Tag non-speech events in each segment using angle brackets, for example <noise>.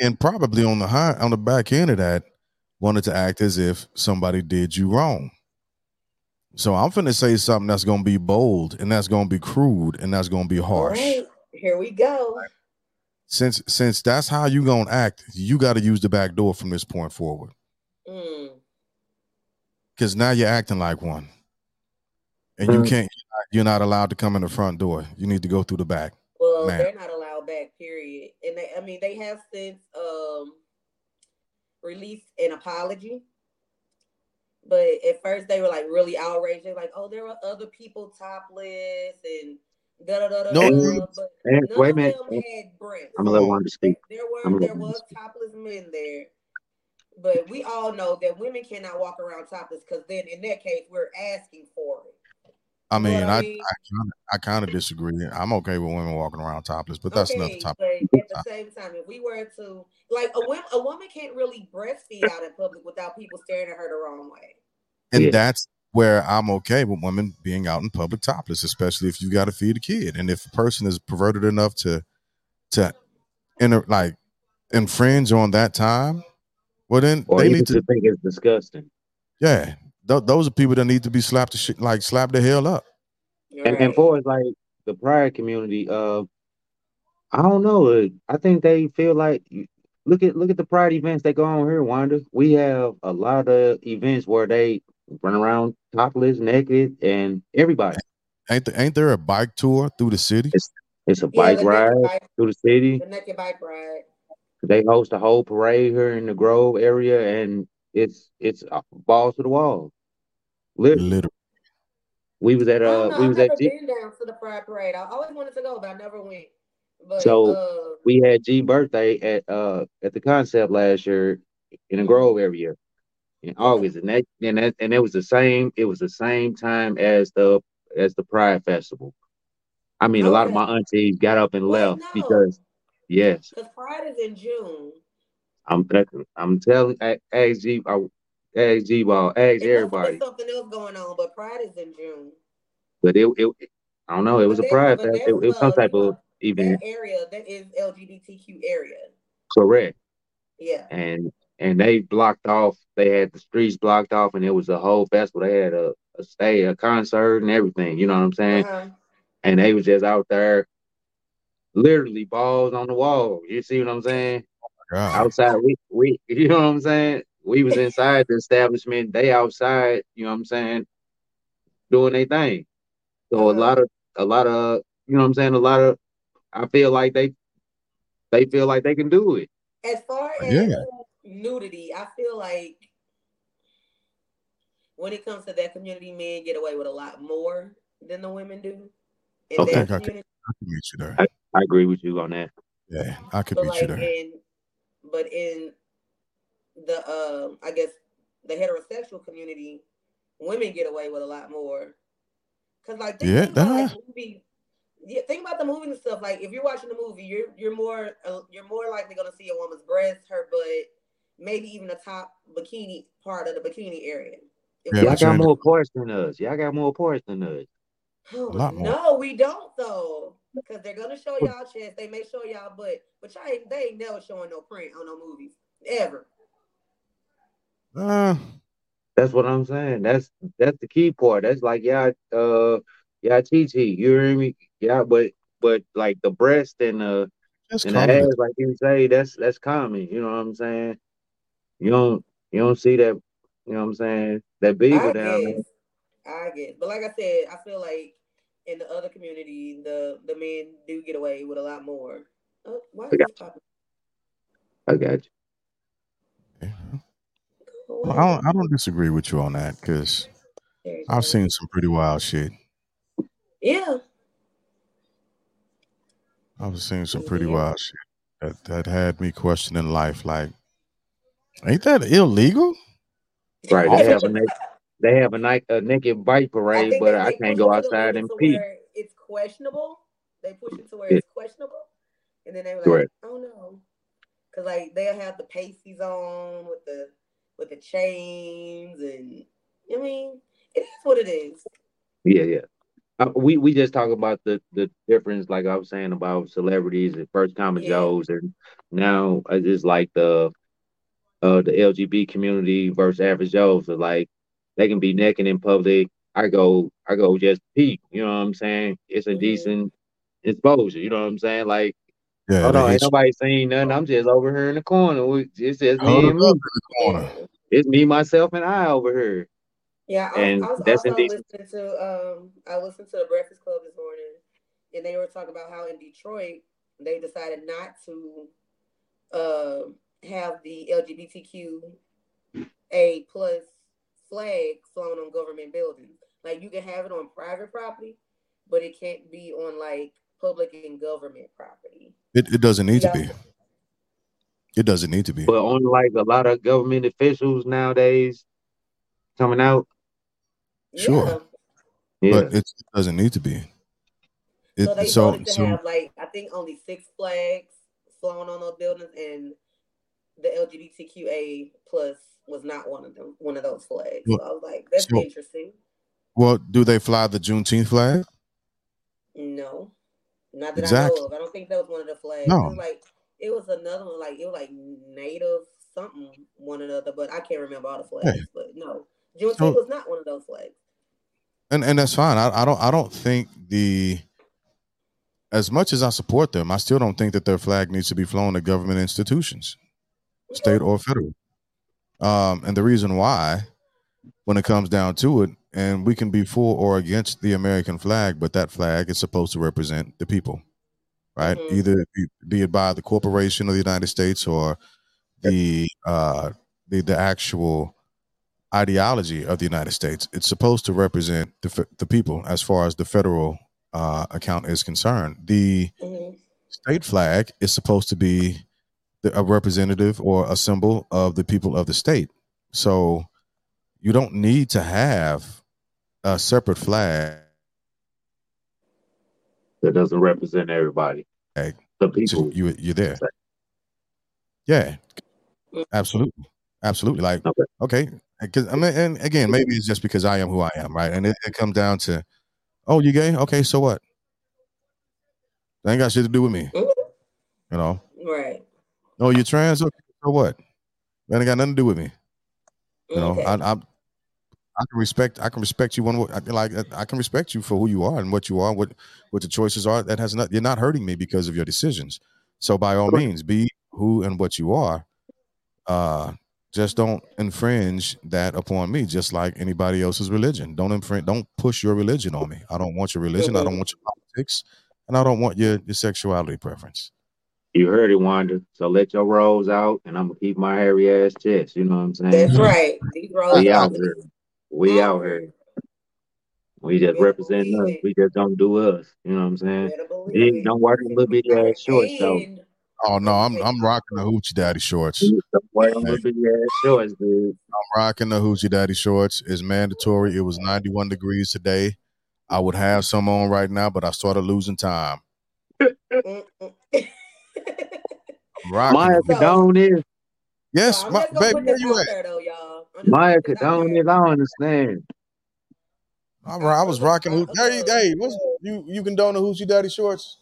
and probably on the high on the back end of that, wanted to act as if somebody did you wrong. So I'm finna say something that's gonna be bold and that's gonna be crude and that's gonna be harsh. Right, here we go. Since since that's how you gonna act, you got to use the back door from this point forward. Mm. Because now you're acting like one, and you Mm. can't. You're not allowed to come in the front door. You need to go through the back. Well, Man. they're not allowed back, period. And they, I mean, they have since um released an apology. But at first they were like really outraged. They're like, oh, there are other people topless and da da da da. No, wait a minute. them had breasts. I'm gonna let Wanda speak. There were there was topless men there. But we all know that women cannot walk around topless because then in that case we're asking for it. I You know mean, I I mean? I kinda, I kind of disagree. I'm okay with women walking around topless, but that's another Okay, topic. but at the same time, if we were to like a woman, a woman can't really breastfeed out in public without people staring at her the wrong way. And Yeah. that's where I'm okay with women being out in public topless, especially if you got to feed a kid. And if a person is perverted enough to to inter, like infringe on that time, well then Or they need to to. think it's disgusting. Yeah, th- those are people that need to be slapped to shit, like slap the hell up. And and right. for like the pride community, uh, I don't know. uh, I think they feel like look at look at the pride events that go on here, Wanda. We have a lot of events where they run around topless, naked, and everybody. Ain't there, ain't there a bike tour through the city? It's it's a yeah, bike ride bike, through the city. the naked bike ride. They host a whole parade here in the Grove area, and it's it's uh, balls to the wall. Literally, Literally. we was at I don't uh know. we I've was at never G, been down to the pride parade. I always wanted to go, but I never went. But So- uh, we had G birthday at uh at the concept last year in the Grove area in August, and that and that and it was the same. It was the same time as the as the Pride Festival. I mean, a lot of my aunties got up and Wait, left no. because yes, because Pride is in June. I'm I'm telling a- ask G ask G ball ask everybody, something else going on, but Pride is in June. but it it I don't know. It was But a Pride Fest. It, it was some type of event, That area that is LGBTQ area. correct? Yeah. and and they blocked off. They had the streets blocked off, and it was a whole festival. They had a, a stay, a concert, and everything. You know what I'm saying? Uh-huh. And they was just out there, literally balls on the wall. You see what I'm saying? God. Outside, we we, <laughs> you know what I'm saying? We was inside the establishment. They outside. You know what I'm saying? Doing their thing. So a lot of a lot of you know what I'm saying. A lot of I feel like they they feel like they can do it. As far as Yeah. nudity, I feel like when it comes to that community, men get away with a lot more than the women do. In Okay. that Okay. community. I can meet you there. I agree with you on that. Yeah, I could But meet you there. in but in the um I guess the heterosexual community, women get away with a lot more. Cause like think, Yeah, think about like movie yeah, think about the movie and stuff. Like if you're watching the movie, you're you're more uh, you're more likely gonna see a woman's breast, her butt, maybe even the top bikini part of the bikini area. Yeah, Y'all got more parts than us. Y'all got more parts than us. Oh, lot more. no, we don't though. Because they're gonna show y'all chest, they may show y'all butt, but y'all ain't they ain't never showing no print on no movies. Ever. Uh, That's what I'm saying. That's that's the key part. That's like y'all uh y'all TT. You hear me? Yeah, but but like the breast and the just and the ass, like you say, that's that's common. You know what I'm saying? You don't you don't see that. You know what I'm saying? That beaver I down there. I get, But like I said, I feel like in the other community, the the men do get away with a lot more. Oh, why is I got this? I got you. Yeah. Go Well. I don't, I don't disagree with you on that because I've seen some pretty wild shit. Yeah. I've seen some pretty Yeah. wild shit that, that had me questioning life. Like, ain't that illegal? Right. They have a naked they have a, night, a naked bike parade, think but I can't go it to the outside and to pee. it's questionable. They push it to where Yeah. it's questionable, and then they were like, Correct. "Oh no," because like they'll have the pasties on with the with the chains, and I mean, it is what it is. Yeah, yeah. Uh, we we just talk about the the difference, like I was saying about celebrities and first common Yeah. Joes, and now it's like the uh the LGBT community versus average Joes. So like they can be naked in public. I go I go just peek. You know what I'm saying? It's a Mhm. decent exposure. You know what I'm saying? Like Yeah, hold they on, ain't nobody saying nothing. I'm just over here in the corner. It's just me and me. in the corner. It's me, myself, and I over here. Yeah, I, And I was that's also indecent. listening to um I listened to the Breakfast Club this morning and they were talking about how in Detroit they decided not to uh, have the LGBTQ A plus flag flown on government buildings. Like you can have it on private property, but it can't be on like public and government property. It, it doesn't need Yeah. to be. It doesn't need to be. But unlike a lot of government officials nowadays coming out. Sure. Yeah. Yeah. But it doesn't need to be. It, So they so voted to so have like I think only six flags flown on those buildings, and the LGBTQA plus was not one of them, one of those flags. So I was like, that's So- interesting. well, do they fly the Juneteenth flag? No, not that I Exactly. know of. I don't think that was one of the flags. No. It was like it was another one, like it was like native something, one another, but I can't remember all the flags. Hey. But no, Juneteenth So- was not one of those flags. and and that's fine. I, I don't I don't think the as much as I support them, I still don't think that their flag needs to be flown at government institutions, state or federal. Um, and the reason why, when it comes down to it, and we can be for or against the American flag, but that flag is supposed to represent the people, right? Mhm. Either be, it by the corporation of the United States or the uh, the the actual ideology of the United States. It's supposed to represent the the people as far as the federal uh, account is concerned. The Mhm. state flag is supposed to be the, a representative or a symbol of the people of the state. So you don't need to have a separate flag. That doesn't represent everybody. Hey, The to- people. you you're there. Yeah, absolutely, absolutely. Like Okay. okay, because I mean, and again, maybe it's just because I am who I am, right? And it, it comes down to, oh, you gay? Okay, so what? That ain't got shit to do with me, you know. Right. Oh, you trans? Okay, so what? That ain't got nothing to do with me. You know, Okay. I, I I can respect I can respect you one way- I- like I can respect you for who you are and what you are, what what the choices are. That has not you're not hurting me because of your decisions. So by all Correct. means, be who and what you are. Uh just don't infringe that upon me, just like anybody else's religion. Don't infringe don't push your religion on me. I don't want your religion, I don't want your politics, and I don't want your, your sexuality preference. You heard it, Wanda. So let your rolls out, and I'm gonna keep my hairy ass chest. You know what I'm saying? That's right. These roles We are out here. We out here. We just represent us. We just don't do us. You know what I'm saying? Better it. don't wear them little bitty ass shorts though. Oh no, I'm I'm rocking the hoochie daddy shorts. Don't wear them little bitty ass shorts, dude. I'm rocking the hoochie daddy shorts. It's mandatory. It was 91 degrees today. I would have some on right now, but I started losing time. Them. So- <laughs> is yes, So my, baby, where you out at? Maya gonna put this out Cadone there. is. I understand. I'm, I was rocking. Hoo- hey, hey, what's you? You condone the hoochie daddy shorts?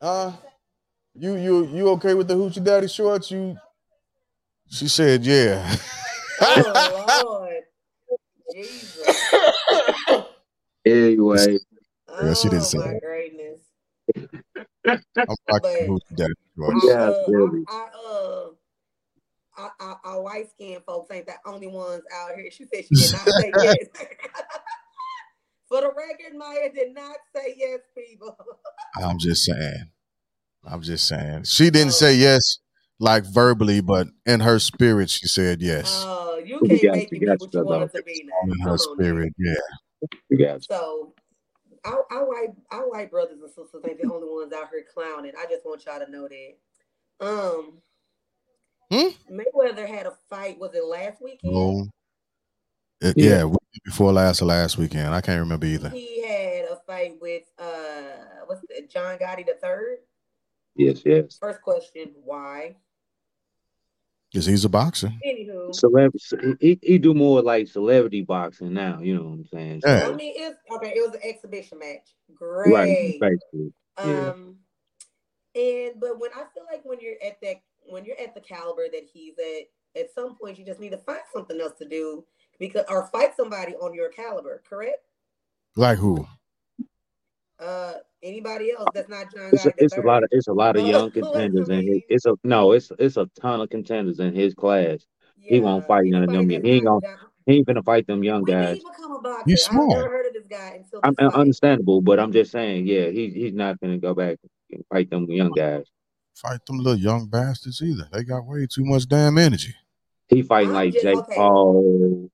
Uh, you you you okay with the hoochie daddy shorts? You? She said, yeah. <laughs> Oh Lord, Jesus! Anyway, Yeah, she didn't oh say my that. greatness! I'm rocking the hoochie daddy I, shorts. Yeah, uh, really. I, I, uh, I, I, our white skinned folks ain't the only ones out here. She said she did not say <laughs> yes. <laughs> For the record, Maya did not say yes, people. <laughs> I'm just saying. I'm just saying. She didn't Oh. say yes like verbally, but in her spirit, she said yes. Oh, you can't got make you, me what you, you want it to be now. in her on, now. spirit, yeah. we you. So our, our white our white brothers and sisters ain't the only ones out here clowning. I just want y'all to know that. Um Hmm? Mayweather had a fight, was it last weekend? Oh, it, Yeah. yeah. week before last or last weekend. I can't remember either. He had a fight with uh what's it, John Gotti the third. Yes, yes. First question, why? Because he's a boxer. Anywho, Celebrity, he, he do more like celebrity boxing now. You know what I'm saying? Yeah. I mean, it's okay. It was an exhibition match. right, Great. basically. Yeah. Um, and but when I feel like when you're at that, when you're at the caliber that he's at, at some point you just need to find something else to do because or fight somebody on your caliber. Correct? Like who? Uh, anybody else that's not John It's a, it's a lot of it's a lot of young <laughs> contenders in his. It's a no, it's it's a ton of contenders in his class. He won't fight none of them. anybody yet. that's He ain't gonna John. he ain't gonna fight them young guys. he become a? He's I've never smart. heard of this guy until I'm, this I'm fight. understandable, but I'm just saying, yeah, he he's not gonna go back and fight them young guys. Fight them little young bastards either. They got way too much damn energy. He fighting like just Jake okay. Paul,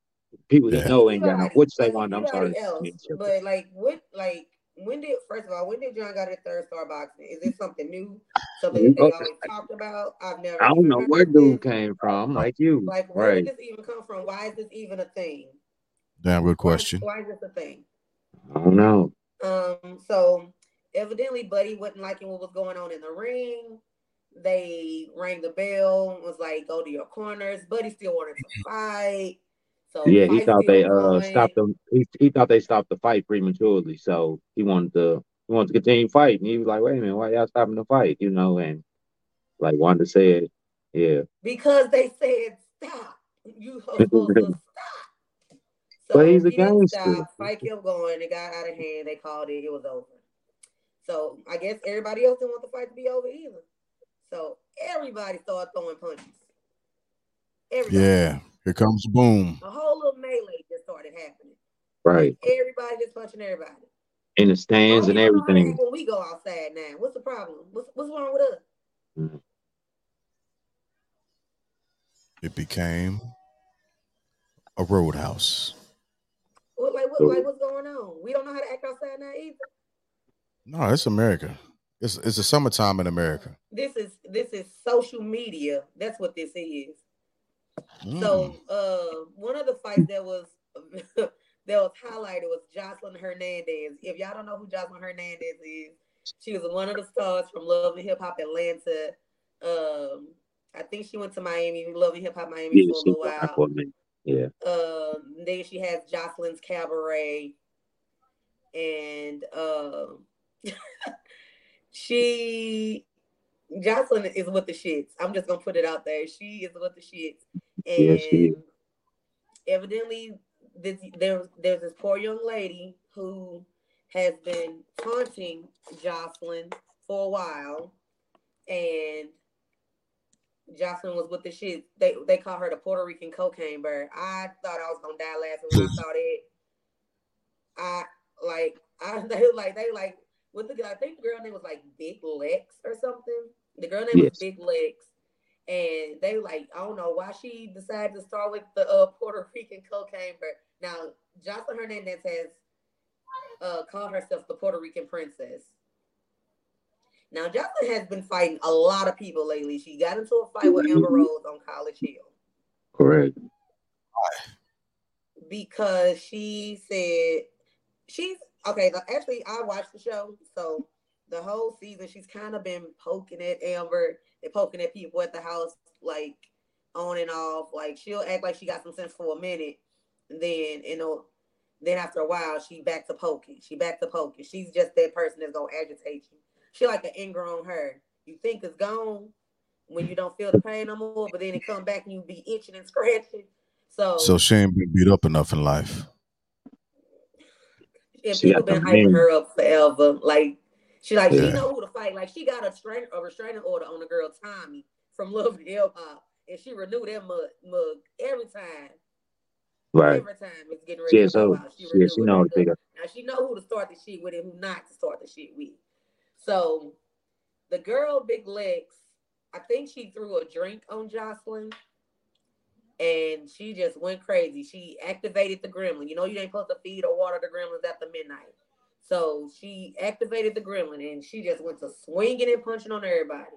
people he Yeah. know ain't got no. Anybody, What you say, like Wanda? I'm sorry. else, but like what, like when did first of all when did John got his third star boxing? Is this something new? Something that they Okay. always talked about? I've never I don't know where of dude came from, like you, Like where right? did this even come from? Why is this even a thing? Damn good Why question. why is this a thing? I don't know. Um, so evidently Buddy wasn't liking what was going on in the ring. They rang the bell, was like, go to your corners. Buddy still wanted to fight. So Yeah, he thought they uh going. stopped them. He, he thought they stopped the fight prematurely, so he wanted to he wanted to continue fighting. He was like, "Wait a minute, why y'all stopping the fight?" You know, and like Wanda said, yeah. because they said stop. You are supposed to stop. <laughs> So But he's a he gangster. stop. Fight kept going. It got out of hand. They called it. It was over. So I guess everybody else didn't want the fight to be over either. So everybody started throwing punches. Everybody. Yeah. Here comes boom. A whole little melee just started happening. Right Everybody just punching everybody. in the stands Oh, and you don't know how to everything. when we go outside now. What's the problem? What's, what's wrong with us? Mm-hmm. It became a roadhouse. What, like, what, like, what's going on? We don't know how to act outside now either. No, it's America. It's it's the summertime in America. This is this is social media. That's what this is. Mm. So uh one of the fights that was <laughs> that was highlighted was Joseline Hernandez. If y'all don't know who Joseline Hernandez is, she was one of the stars from Love and Hip Hop Atlanta. Um, I think she went to Miami, Love and Hip Hop Miami Yeah, for a she little while. for a minute. Yeah, Um, then she has Joseline's Cabaret, and um, <laughs> she Joseline is with the shits. I'm just gonna put it out there. She is with the shits, Yeah, and she is. evidently, this there there's this poor young lady who has been taunting Joseline for a while, and Joseline was with the shit. They they call her the Puerto Rican cocaine bird. I thought I was gonna die laughing when I saw that. I like I <laughs> they like they like what the I think the girl name was like Big Lex or something. The girl name Yes. was Big Lex. And they like, I don't know why she decided to start with the uh, Puerto Rican cocaine but Now, Joseline Hernandez has uh, called herself the Puerto Rican princess. Now, Joseline has been fighting a lot of people lately. She got into a fight with Amber Rose on College Hill correct. because she said she's okay. Actually, I watched the show, so the whole season she's kind of been poking at Amber and poking at people at the house, like on and off. Like she'll act like she got some sense for a minute, and then you know, then after a while she back to poking. She back to poking. She's just that person that's gonna agitate you. She like an ingrown hair. You think it's gone when you don't feel the pain no more, but then it come back and you be itching and scratching. So, So she ain't been beat up enough in life. And She people been hyping her up forever. Like she like she know who to fight. Like she got a strain a restraining order on the girl Tommie from Love and Hip Hop, and she renewed that mug, mug every time. Right. Every time it's getting ready Yeah, so. She yeah, she know to pick up. Now she know who to start the shit with and who not to start the shit with. So the girl Big Legs, I think she threw a drink on Joseline. And she just went crazy. She activated the gremlin. You know, you ain't supposed to feed or water the gremlins after midnight. So she activated the gremlin and she just went to swinging and punching on everybody.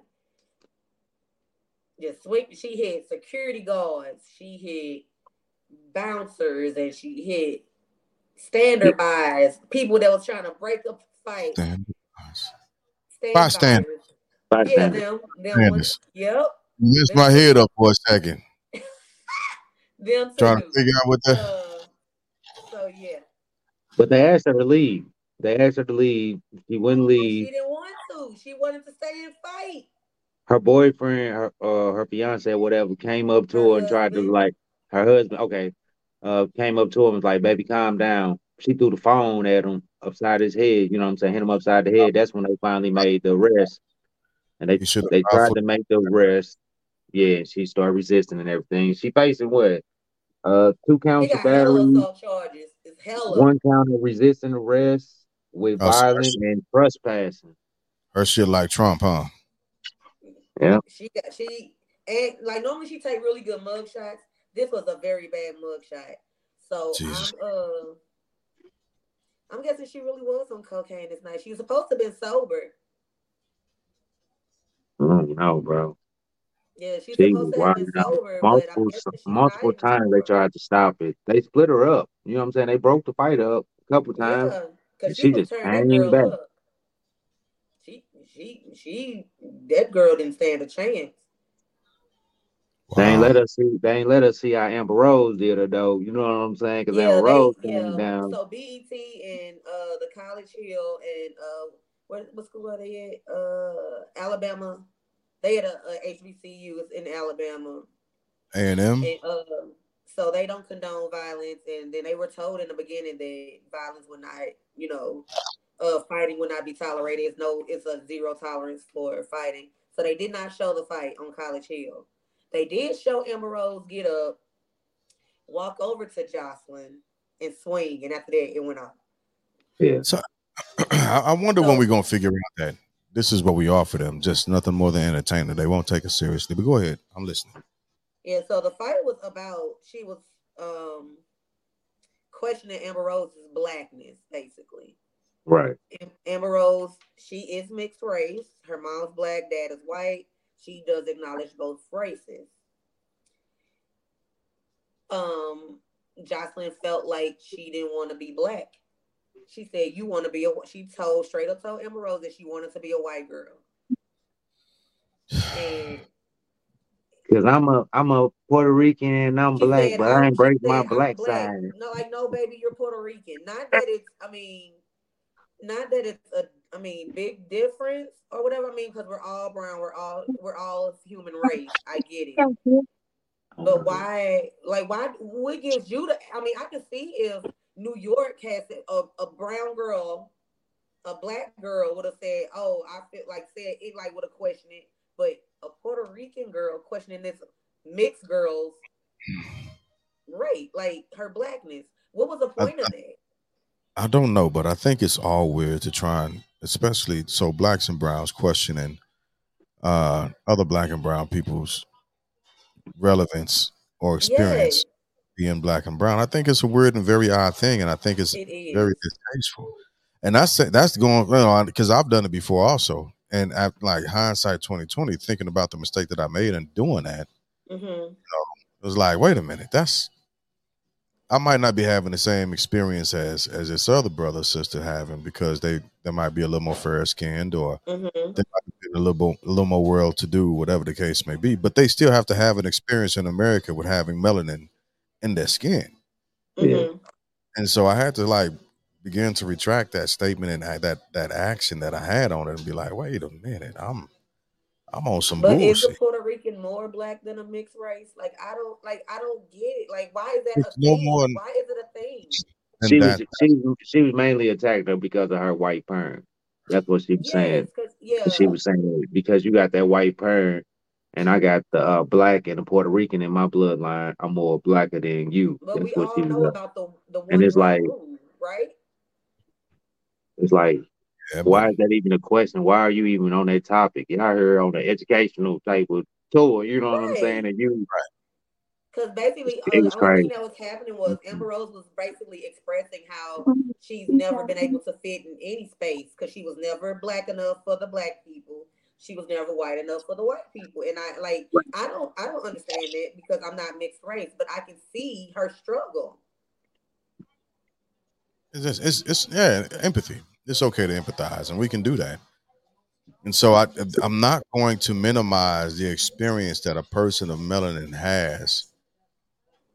Just swing. She hit security guards. She hit bouncers and she hit standard bys, people that was trying to break up the fight. Stand- Stand Bystander. bystanders. Yeah, them. Them Standers. ones. Yep. messed my head up for a second. Them too. Trying to figure out what the Uh, so yeah. But they asked her to leave. They asked her to leave. She wouldn't leave. She didn't want to. She wanted to stay and fight. Her boyfriend, her uh, her fiance, whatever, came up to Her her and tried to like her husband. Okay, uh, came up to him and was like, "Baby, calm down." She threw the phone at him upside his head. You know what I'm saying? Hit him upside the head. That's when they finally made the arrest. And they You should have they tried to make the arrest. Yeah, she started resisting and everything. She facing what? Uh, two counts of battery, charges. One count of resisting arrest with Oh, violence she- and trespassing. her shit like Trump, huh? Yeah. She got she and like normally she take really good mug shots. This was a very bad mug shot. So Jesus. I'm uh I'm guessing she really was on cocaine this night. She was supposed to have been sober. I don't know, bro. Yeah, she's She supposed was to have been wilding out but multiple she multiple might be times. They tried to stop it. They split her up. You know what I'm saying? They broke the fight up a couple times. Yeah, because She she, just turning that girl back. up. She she she that girl didn't stand a chance. They ain't let us see. They ain't let us see how Amber Rose did her though. You know what I'm saying? Because Yeah, Amber they Rose yeah. came down. So BET and uh the College Hill and uh what what school are they at? Uh Alabama. They had a, a HBCU in Alabama. A and M. Uh so they don't condone violence and then they were told in the beginning that violence would not, you know, uh fighting would not be tolerated. It's no it's a zero tolerance for fighting. So they did not show the fight on College Hill. They did show Amber Rose get up, walk over to Joseline and swing, and after that it went off. Yeah. <clears throat> I I wonder when we're gonna figure out that this is what we offer them, just nothing more than entertainment. They won't take us seriously. But go ahead, I'm listening. Yeah, so the fight was about she was um questioning Amber Rose's blackness, basically. Right. Am- Amber Rose, she is mixed race. Her mom's black, dad is white. She does acknowledge both races. Um, Joseline felt like she didn't want to be black. She said, "You want to be a." She told straight up told Amber Rose that she wanted to be a white girl. And <sighs> Because I'm a I'm a Puerto Rican and I'm black, said, but I'm- I ain't break my said, I'm black side. No, like no, baby, you're Puerto Rican. Not that it's, I mean, not that it's a, I mean, big difference or whatever. I mean, because we're all brown, we're all, we're all human race. I get it, but why, like, why? What gives you the? I mean, I can see if New York has a, a brown girl, a black girl would have said, "Oh, I feel like said it," like would have questioned it, but a Puerto Rican girl questioning this mixed girl's right, like her blackness. What was the point of that? I don't know, but I think it's all weird to try and, especially so blacks and browns questioning uh, other black and brown people's relevance or experience being black and brown. I think it's a weird and very odd thing, and I think it's It very distasteful. And I that's that's going well because I've done it before also. And at like hindsight twenty twenty, thinking about the mistake that I made in doing that, hmm it was like, wait a minute, that's I might not be having the same experience as as this other brother or sister having because they they might be a little more fair skinned or hmm they might be a little more, a little more world to do, whatever the case may be. But they still have to have an experience in America with having melanin in their skin. Yeah. hmm And so I had to like begin to retract that statement and that that action that I had on it and be like, wait a minute, I'm I'm on some But is a. Puerto Rican more black than a mixed race? Like I don't like I don't get it. Like why is that It's a no thing? more- Why is it a thing? She was that she was she was mainly attacked though because of her white parent. That's what she was saying. Yeah. She was saying because you got that white parent and I got the uh, black and the Puerto Rican in my bloodline. I'm more blacker than you. but That's we what all she know was. about the the one And it's like- rule, right? It's like yeah, why is that even a question? Why are you even on that topic? Y'all here on the educational type of tour, you know what I'm saying? And you Because basically, It uh, the was only crazy. thing that was happening was Amber Rose was basically expressing how she's never been able to fit in any space because she was never black enough for the black people. She was never white enough for the white people, and I like I don't I don't understand that because I'm not mixed race, but I can see her struggle. it's, just, it's it's yeah, empathy. It's okay to empathize, and we can do that. And so I, I'm not going to minimize the experience that a person of melanin has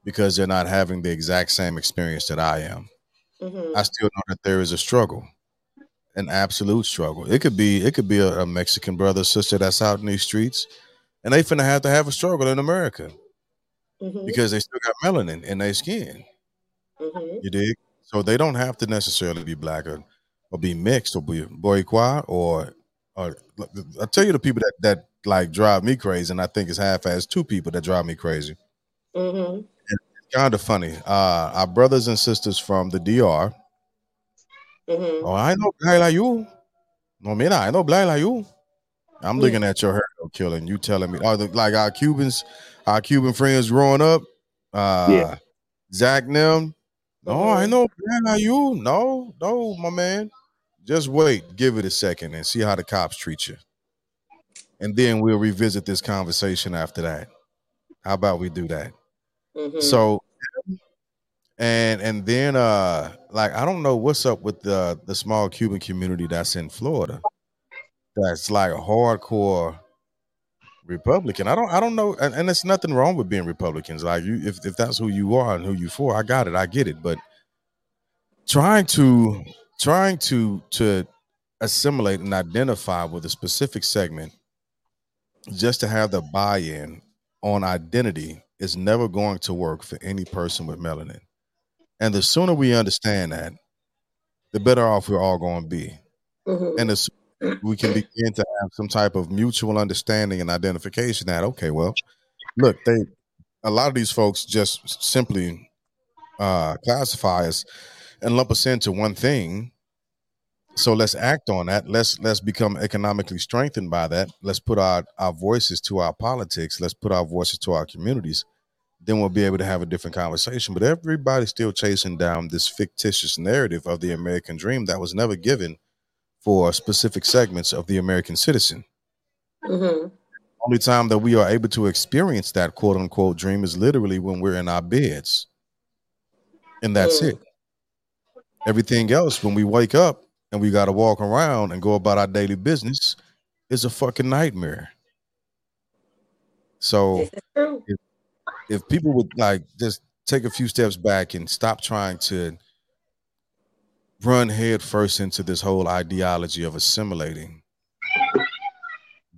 because they're not having the exact same experience that I am. Mm-hmm. I still know that there is a struggle, an absolute struggle. It could be it could be a, a Mexican brother sister that's out in these streets, and they finna have to have a struggle in America Mm-hmm. because they still got melanin in their skin. Mm-hmm. You dig? So they don't have to necessarily be black or, or be mixed or be Boricua or or I tell you the people that that like drive me crazy, and I think it's half as two people that drive me crazy. Mm-hmm. Kind of funny. Uh, our brothers and sisters from the DR. Mm-hmm. Oh, I know black like you. No, mira, I know black like you. I'm looking at your hair killing. You telling me, oh, the, like our Cubans, our Cuban friends growing up. Uh, Yeah. Zach and them. No, I Mhm. know black like you. No, no, my man. Just wait. Give it a second and see how the cops treat you. And then we'll revisit this conversation after that. How about we do that? Mm-hmm. So and and then uh like I don't know what's up with the the small Cuban community that's in Florida. That's like hardcore Republican. I don't I don't know and, and there's nothing wrong with being Republicans. Like you if if that's who you are and who you for, I got it. I get it. But trying to trying to to assimilate and identify with a specific segment just to have the buy-in on identity is never going to work for any person with melanin. And the sooner we understand that, the better off we're all going to be. Mm-hmm. And the we can begin to have some type of mutual understanding and identification that, okay, well, look, they a lot of these folks just simply uh classify us and lump us into one thing. So let's act on that. Let's let's become economically strengthened by that. Let's put our, our voices to our politics. Let's put our voices to our communities. Then we'll be able to have a different conversation. But everybody's still chasing down this fictitious narrative of the American dream that was never given for specific segments of the American citizen. Mm-hmm. Only time that we are able to experience that quote unquote dream is literally when we're in our beds. And that's Mm. it. Everything else, when we wake up and we got to walk around and go about our daily business, is a fucking nightmare. So true. If people would like just take a few steps back and stop trying to run headfirst into this whole ideology of assimilating,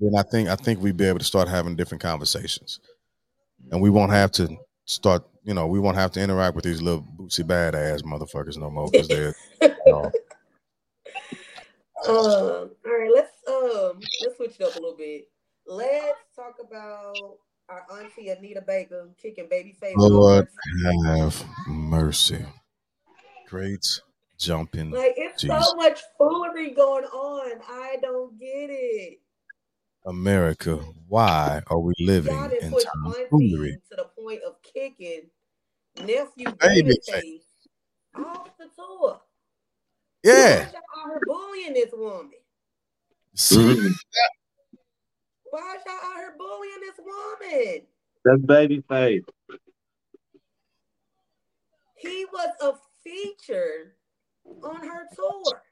then I think I think we'd be able to start having different conversations, and we won't have to start. You know, we won't have to interact with these little bootsy badass motherfuckers no more because they're. You know, Um, all right, let's um let's switch it up a little bit. Let's talk about our auntie Anita Baker kicking Babyface. Lord off. have mercy. Great jumping. Like it's Jesus. so much foolery going on. I don't get it. America, why are we living in put time foolery? to the point of kicking nephew Babyface. Babyface off the tour. Yeah. Why y'all out bullying this woman? Mhm. <laughs> Why y'all out here bullying this woman? That's Babyface. He was a feature on her tour.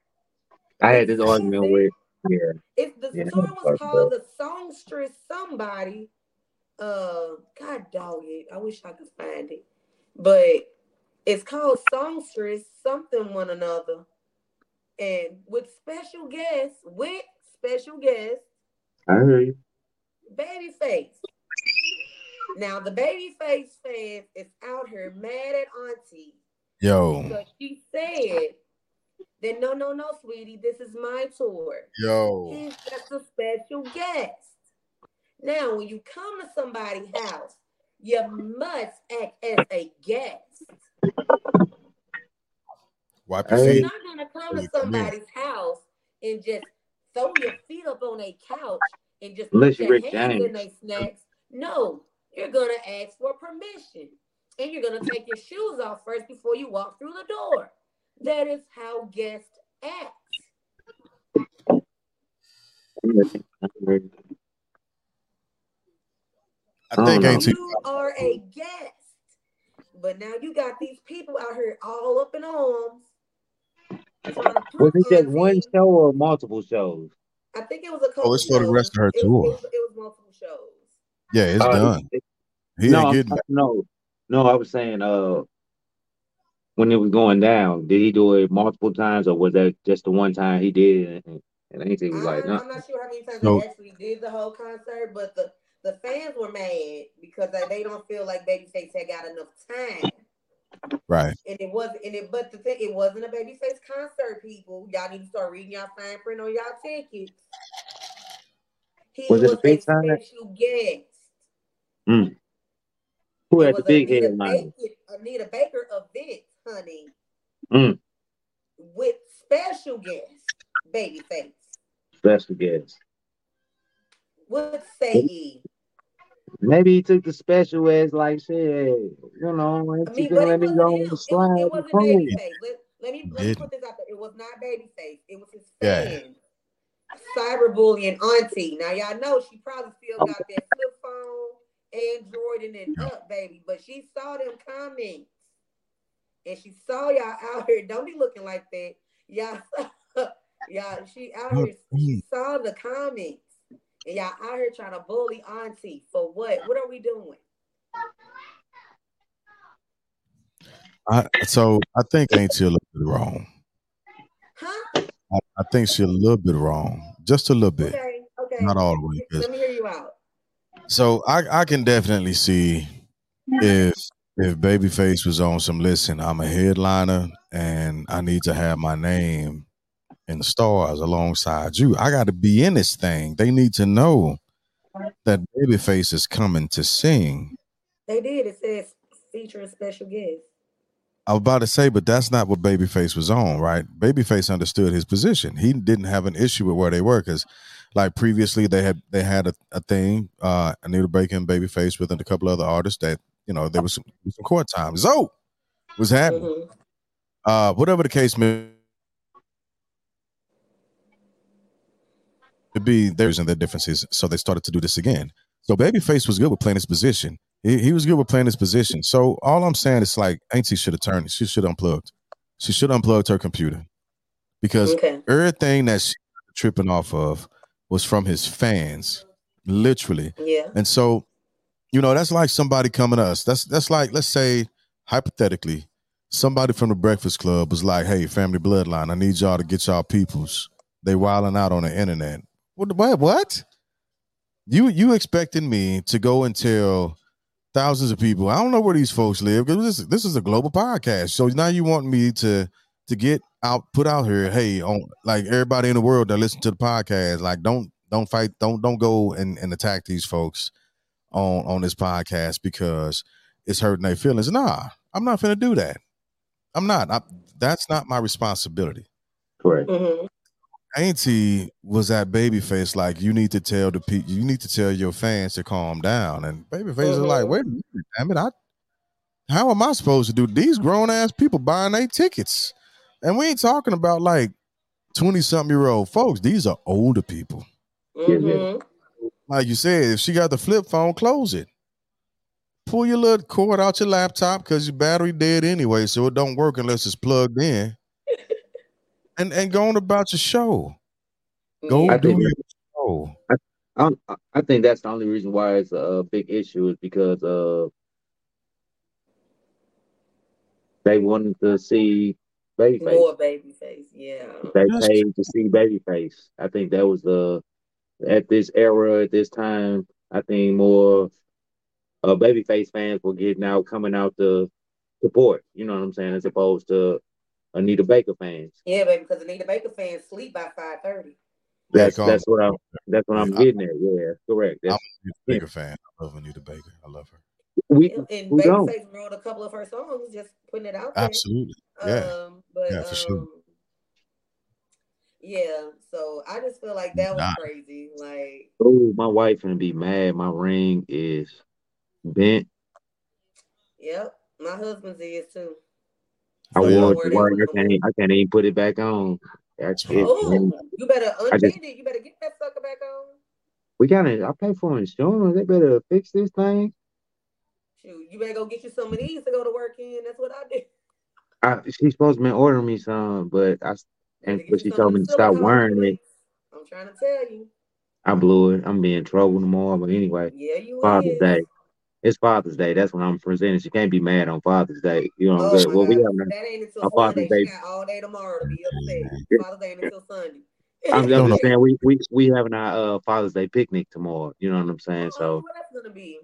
I had this argument with yeah. If the Yeah, tour was called the Songstress Somebody, uh, God dog it. I wish I could find it. But it's called Songstress something one another. And with special guests, with special guests, I heard you. Babyface. Now the Babyface fans is out here mad at Auntie Yo, because she said that no, no, no, sweetie, this is my tour. yo. He's just a special guest. Now, when you come to somebody's house, you must act as a guest. Wipe your Hey. You're not gonna come to you come in. somebody's house and just throw your feet up on a couch and just Unless put you're your Rick hands in their snacks. No, you're gonna ask for permission. And you're gonna take your shoes off first before you walk through the door. That is how guests act. I heard you. I think ain't too. You are a guest. But now you got these people out here all up in arms. Was it just one show or multiple shows? I think it was a couple. Oh, it's for the rest of her It tour. it was, it was multiple shows. Yeah, it's Uh, done. He no, ain't I'm- getting no, no. I was saying, uh, when it was going down, did he do it multiple times, or was that just the one time he did? it And, and Auntie was like, I, no. I'm not sure how many times No. they actually did the whole concert, but the the fans were mad because they, they don't feel like Babyface had got enough time. Right. And it wasn't, and it, but the thing, it wasn't a Babyface concert. People, y'all need to start reading y'all fine print on y'all tickets. He Was was, it a big a time? special guest. Who had the big Anita headline? Baker, Anita Baker event, honey, Mm, with special guest Babyface. special guest. What say ye? Maybe he took the special as like, shit, you know, I mean, gonna but let me go him. on It, the was, slide it wasn't prove. Babyface. Let, let me let me put this out there. It was not Babyface. It was his Yeah. fan, cyberbullying auntie. Now y'all know she probably still got that flip phone, Android, and it Yeah. up, baby. But she saw them comments, and she saw y'all out here. Don't be looking like that, y'all. <laughs> y'all, she out here. She mm. saw the comments, and y'all out here trying to bully auntie for what? What are we doing? I, so I think Auntie a little bit wrong. Huh? I, I think she a little bit wrong, just a little bit, Okay, okay. not all the way. Let me hear you out. So I, I can definitely see if if Babyface was on some listen, I'm a headliner and I need to have my name in the stars alongside you. I got to be in this thing. They need to know that Babyface is coming to sing. They did. It says featuring special guest. I was about to say, but that's not what Babyface was on, right? Babyface understood his position. He didn't have an issue with where they were because, like previously, they had they had a, a thing. Uh, Anita Baker and Babyface with a couple other artists that you know there was some, some court time. So was happening. Mhm. Uh, whatever the case may be, there's and their differences. So they started to do this again. So Babyface was good with playing his position. He, he was good with playing his position. So all I'm saying is like Auntie should have turned. She should have unplugged. She should have unplugged her computer because Okay. everything that she was tripping off of was from his fans, literally. Yeah. And so, you know, that's like somebody coming to us. That's that's like, let's say, hypothetically, somebody from the Breakfast Club was like, "Hey, family bloodline, I need y'all to get y'all peoples. They wilding out on the internet." What? What? What? You you expecting me to go and tell thousands of people? I don't know where these folks live because this this is a global podcast. So now you want me to to get out, put out here, hey, on like everybody in the world that listen to the podcast, like don't don't fight, don't don't go and, and attack these folks on on this podcast because it's hurting their feelings. Nah, I'm not gonna do that. I'm not. I, that's not my responsibility. Correct. hmm Auntie was at Babyface like you need to tell the people, you need to tell your fans to calm down. And Babyface is like, wait a minute, damn it, I how am I supposed to do these grown ass people buying their tickets? And we ain't talking about like 20 something year old folks. These are older people. hmm Like you said, if she got the flip phone, close it. Pull your little cord out your laptop because your battery dead anyway, so it don't work unless it's plugged in. And and go on about your show. Go I do think- your show. I, I think that's the only reason why it's a big issue is because uh they wanted to see Babyface. More Babyface. Yeah. They That's paid to see Babyface. I think that was the at this era, at this time. I think more uh, Babyface fans were getting out, coming out to support. You know what I'm saying, as opposed to Anita Baker fans. Yeah, baby, because Anita Baker fans sleep by five thirty. That's that's what I'm that's what I'm Yeah, I- getting at. Yeah, correct. I'm That's, a Anita Baker fan. I love Anita Baker. I love her. we And we don't. Babyface wrote a couple of her songs, just putting it out there. Absolutely. Yeah. Um, but Yeah, for sure. um, yeah. So I just feel like that was Nah. crazy. Like, Oh, my wife gonna be mad. My ring is bent. yep, my husband's is too. I Oh, wore it they I can't. I can't even put it back on. That's it, Oh, you better I just- it. You better get that sucker back on. we gotta. I pay for insurance. They better fix this thing. Shoot, you better go get you some of these to go to work in. That's what I did. I, she's supposed to be ordering me some, but I and but she told me to stop wearing it. I'm I'm trying to tell you. I blew it. I'm being in trouble tomorrow. But anyway, Yeah, you Father's is. Day. It's Father's Day. That's when I'm presenting. She can't be mad on Father's Day. You know what I'm Oh saying? Well, we God. have That ain't until a Father's Sunday. She Day. got all day tomorrow to be upset. Father's Day ain't until Sunday. <laughs> I'm, I'm No, no. just saying we we we having our uh, Father's Day picnic tomorrow. You know what I'm saying? Oh, So what that's gonna be?